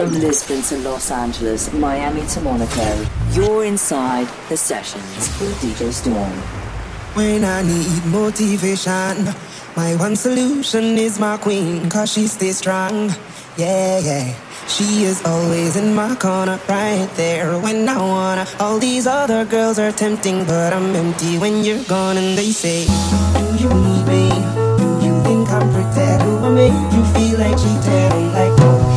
From Lisbon to Los Angeles, Miami to Monaco, you're inside the sessions with DJ Storm. When I need motivation, my one solution is my queen, cause she stays strong. Yeah, yeah. She is always in my corner, right there when I wanna. All these other girls are tempting, but I'm empty when you're gone, and they say, Do you need me? Do you think I'm pretend? Do I make you feel like she like, oh.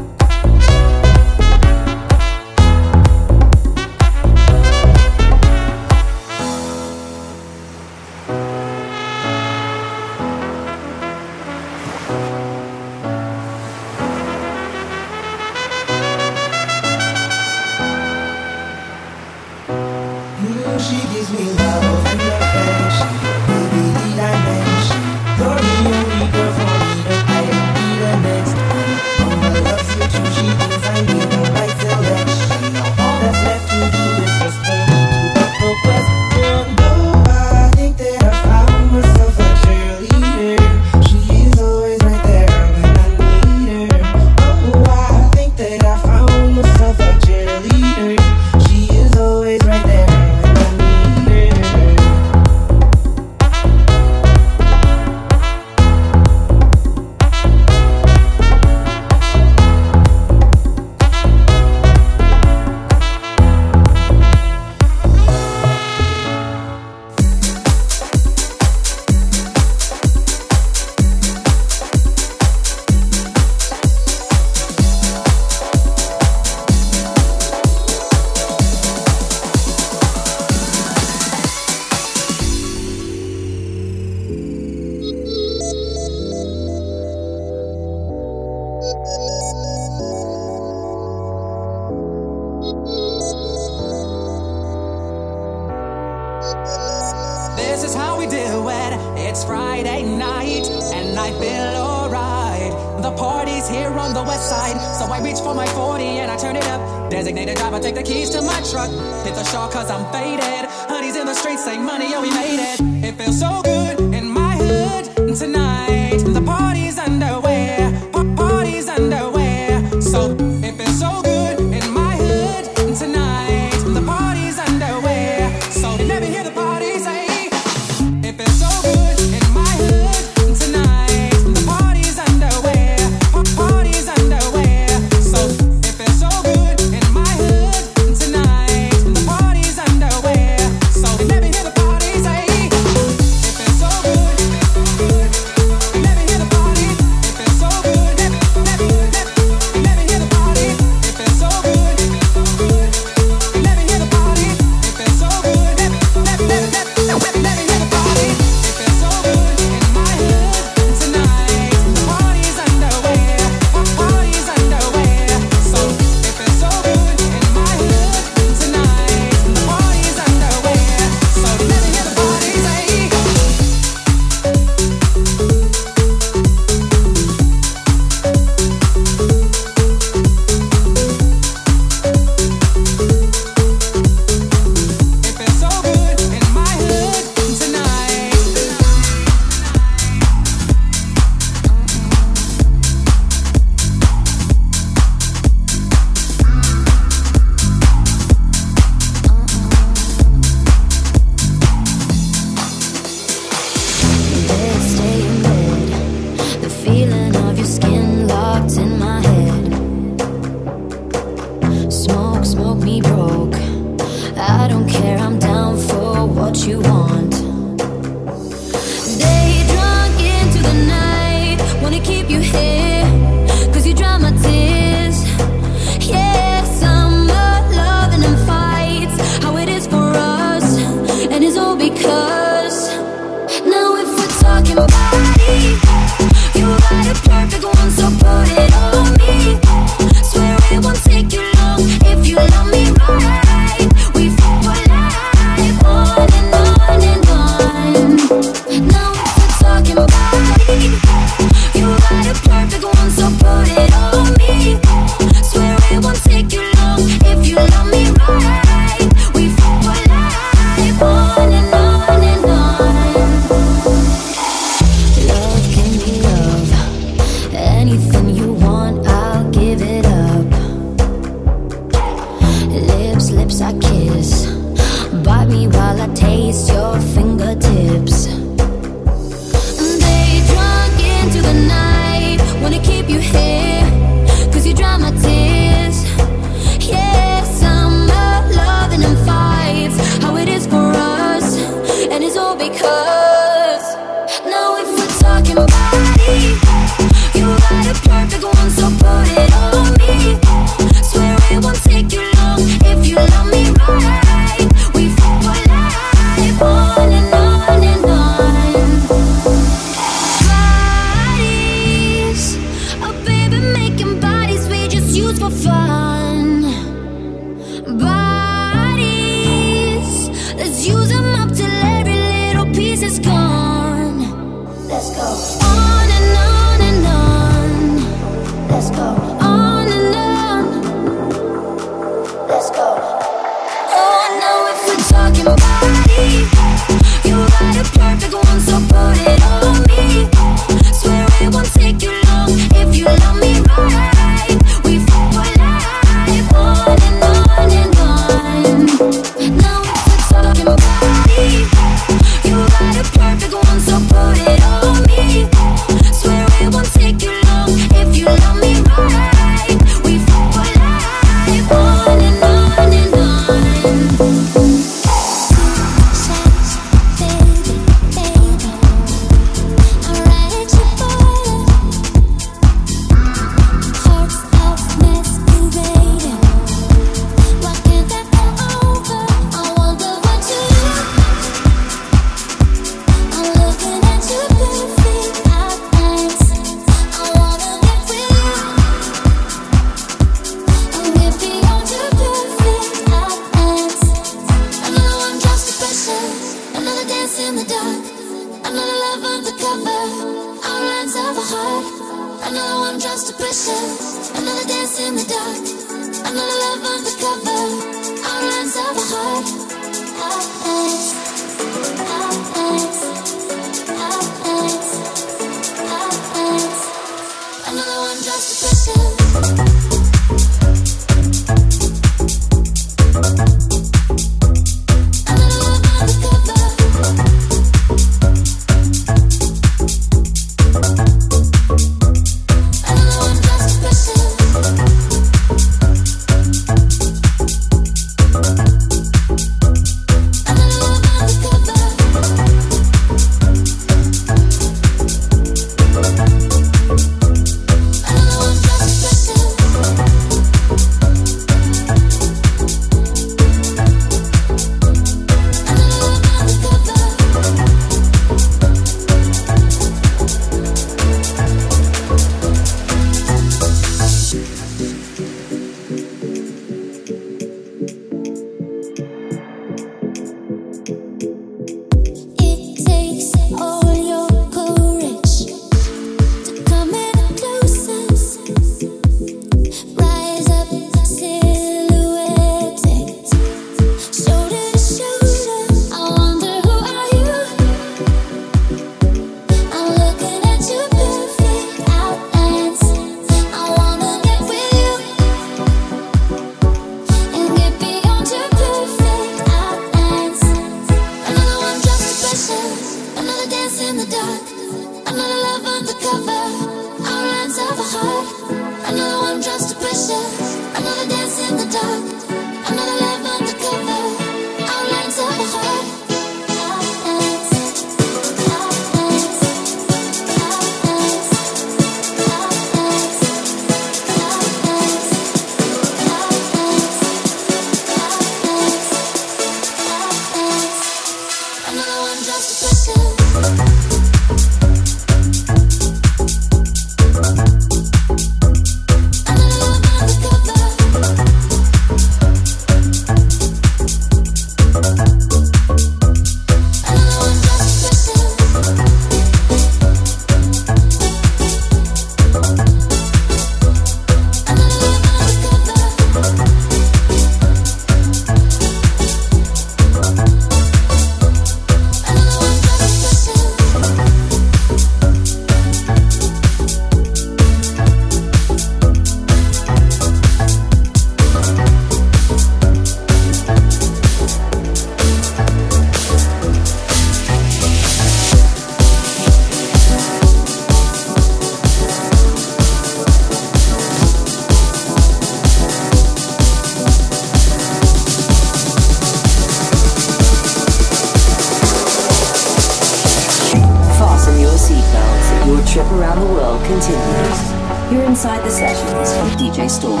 trip around the world continues. You're inside the sessions with DJ Storm.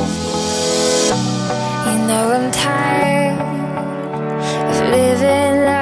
You know I'm tired of living life.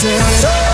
Said,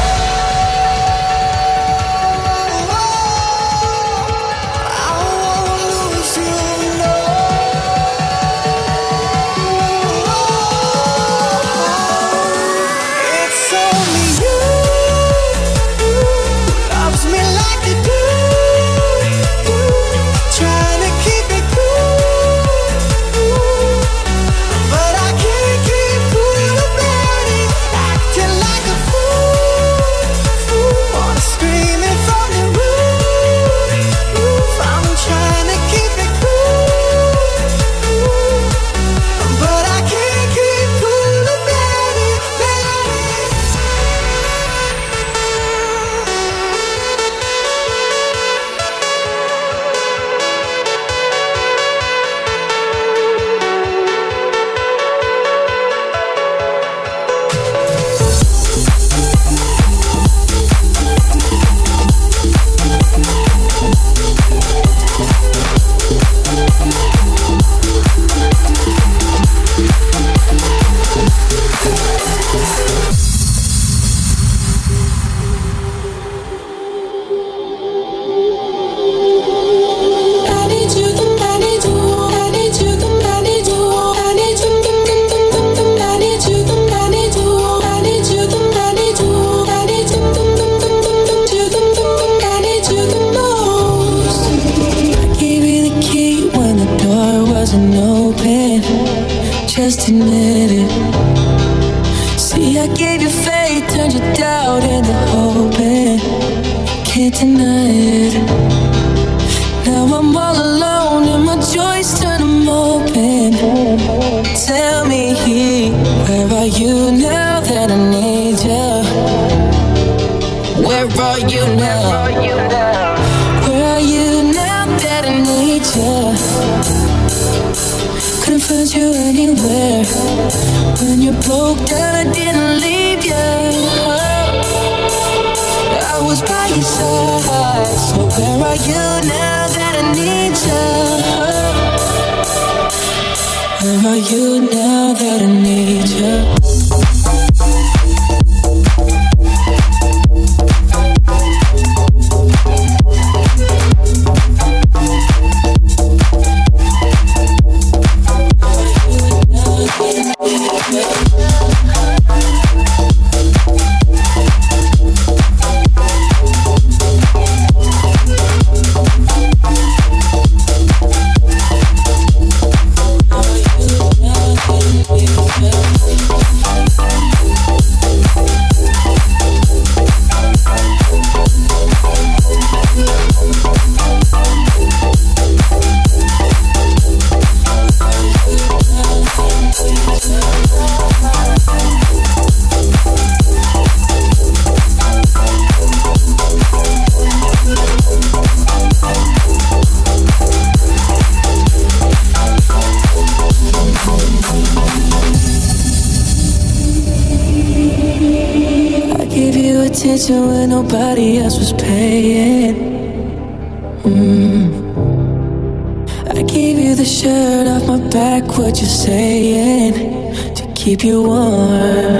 what you're saying? To keep you warm.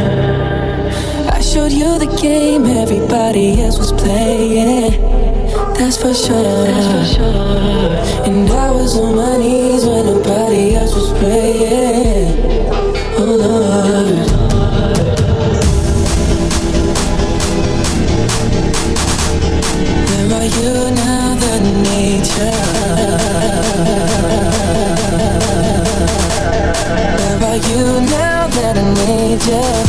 I showed you the game everybody else was playing. That's for sure. That's for sure. And I was on my knees when nobody else was praying. Oh Lord. I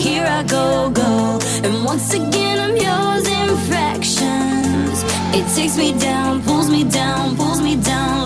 here I go, go. And once again, I'm yours in fractions. It takes me down, pulls me down, pulls me down.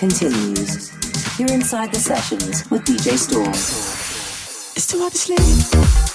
continues. You're inside the sessions with DJ Storm. It's too hard to sleep.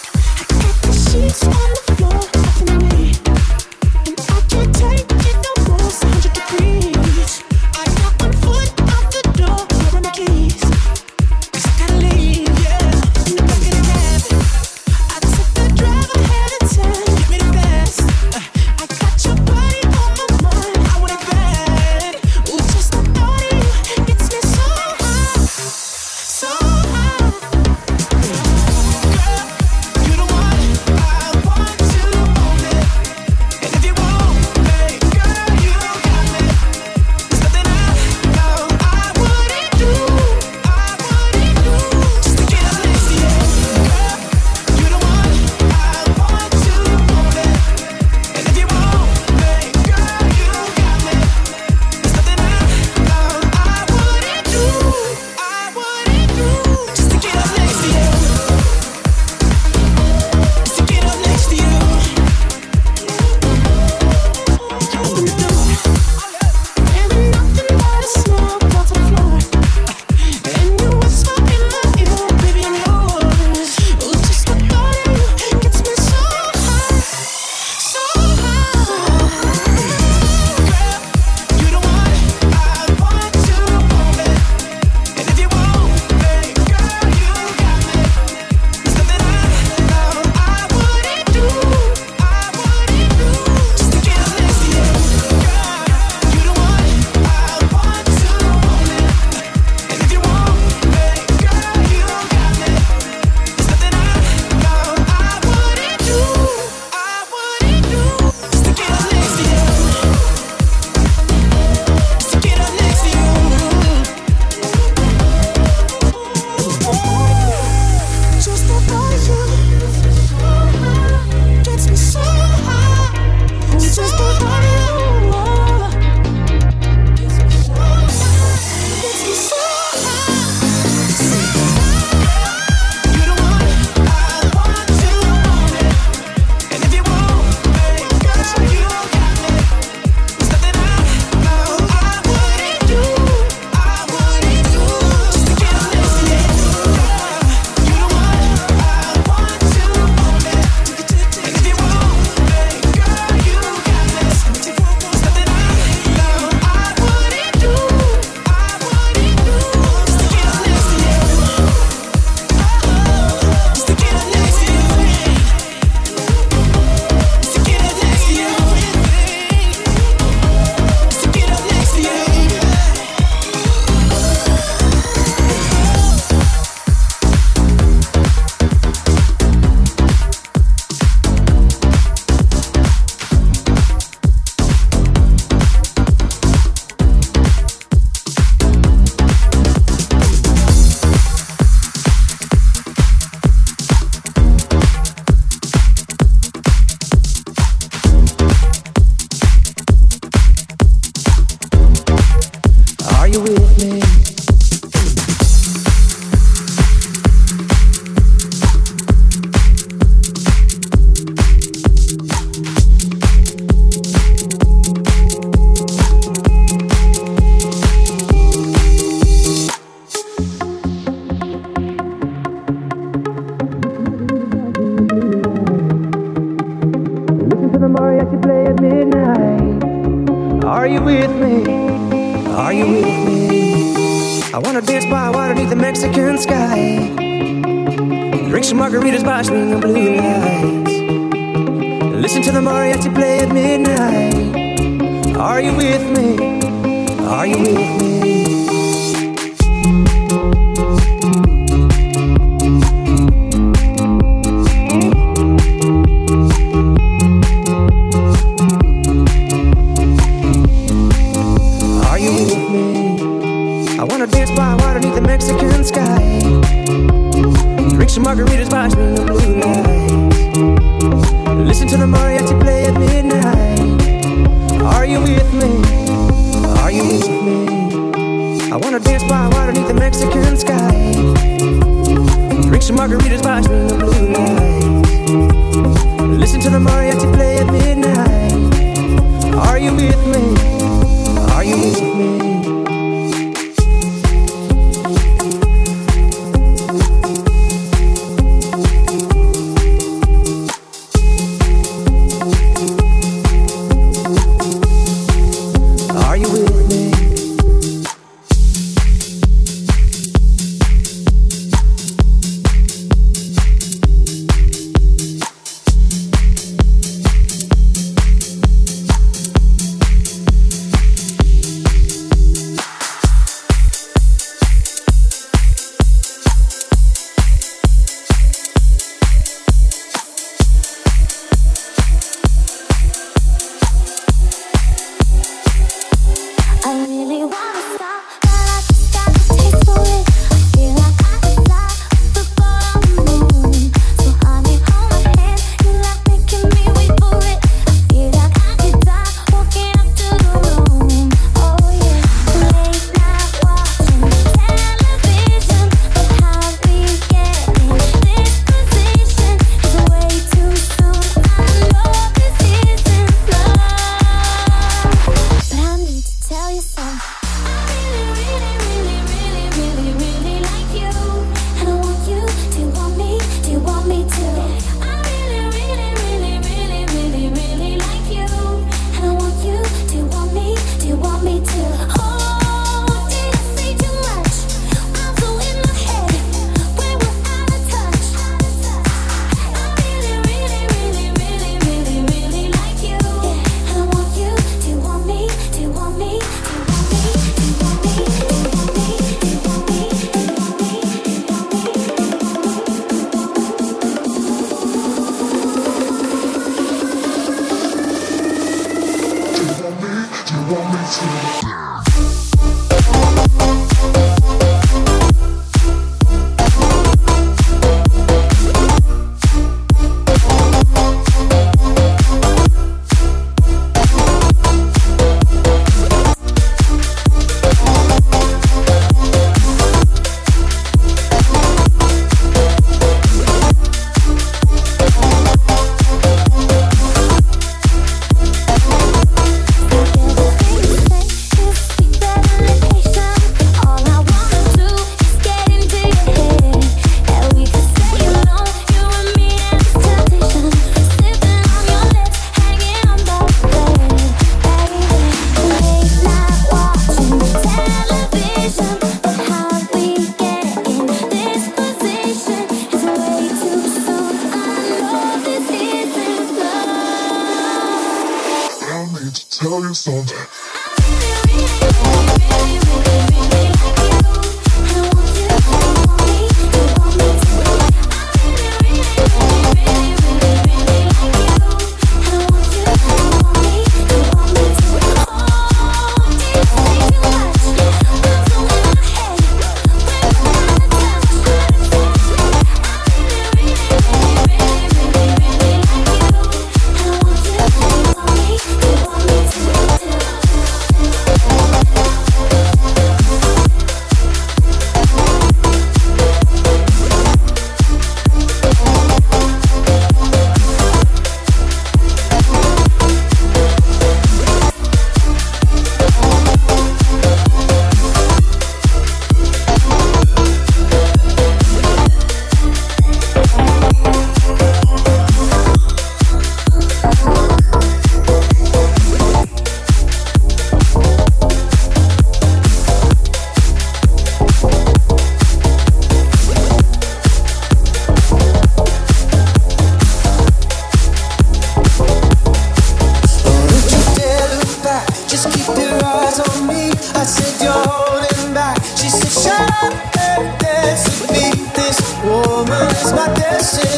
woman is my destiny.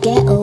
Get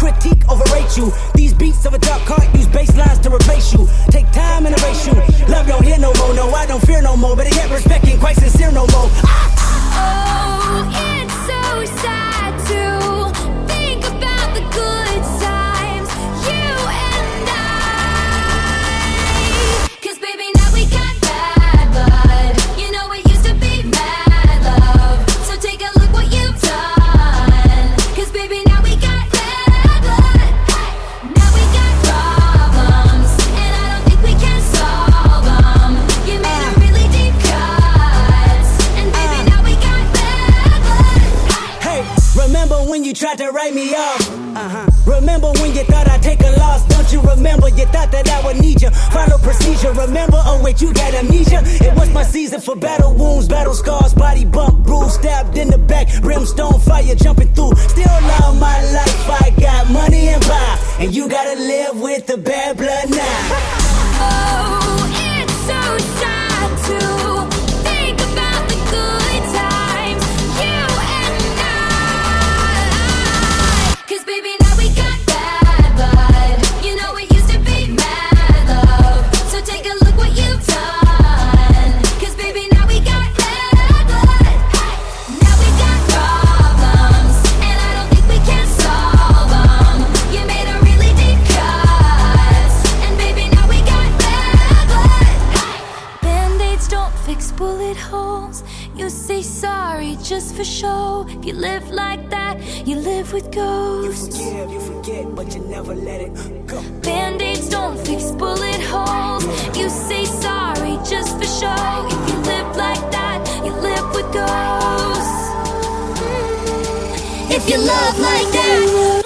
critique, overrate you. These beats of a dark heart use bass lines to replace you. Take time and erase you. Love don't hear no more, no, I don't fear no more. But I get respect ain't quite sincere no remember? You thought that I would need you. Follow procedure. Remember? Oh wait, you got amnesia. It was my season for battle wounds, battle scars, body bump, bruise, stabbed in the back, brimstone fire jumping through. Still love my life. I got money and power, and you gotta live with the bad blood now. Oh, it's so sad to with ghosts. You forgive, you forget, but you never let it go. Band-aids don't fix bullet holes. You say sorry just for show. If you live like that, you live with ghosts. If you love like that,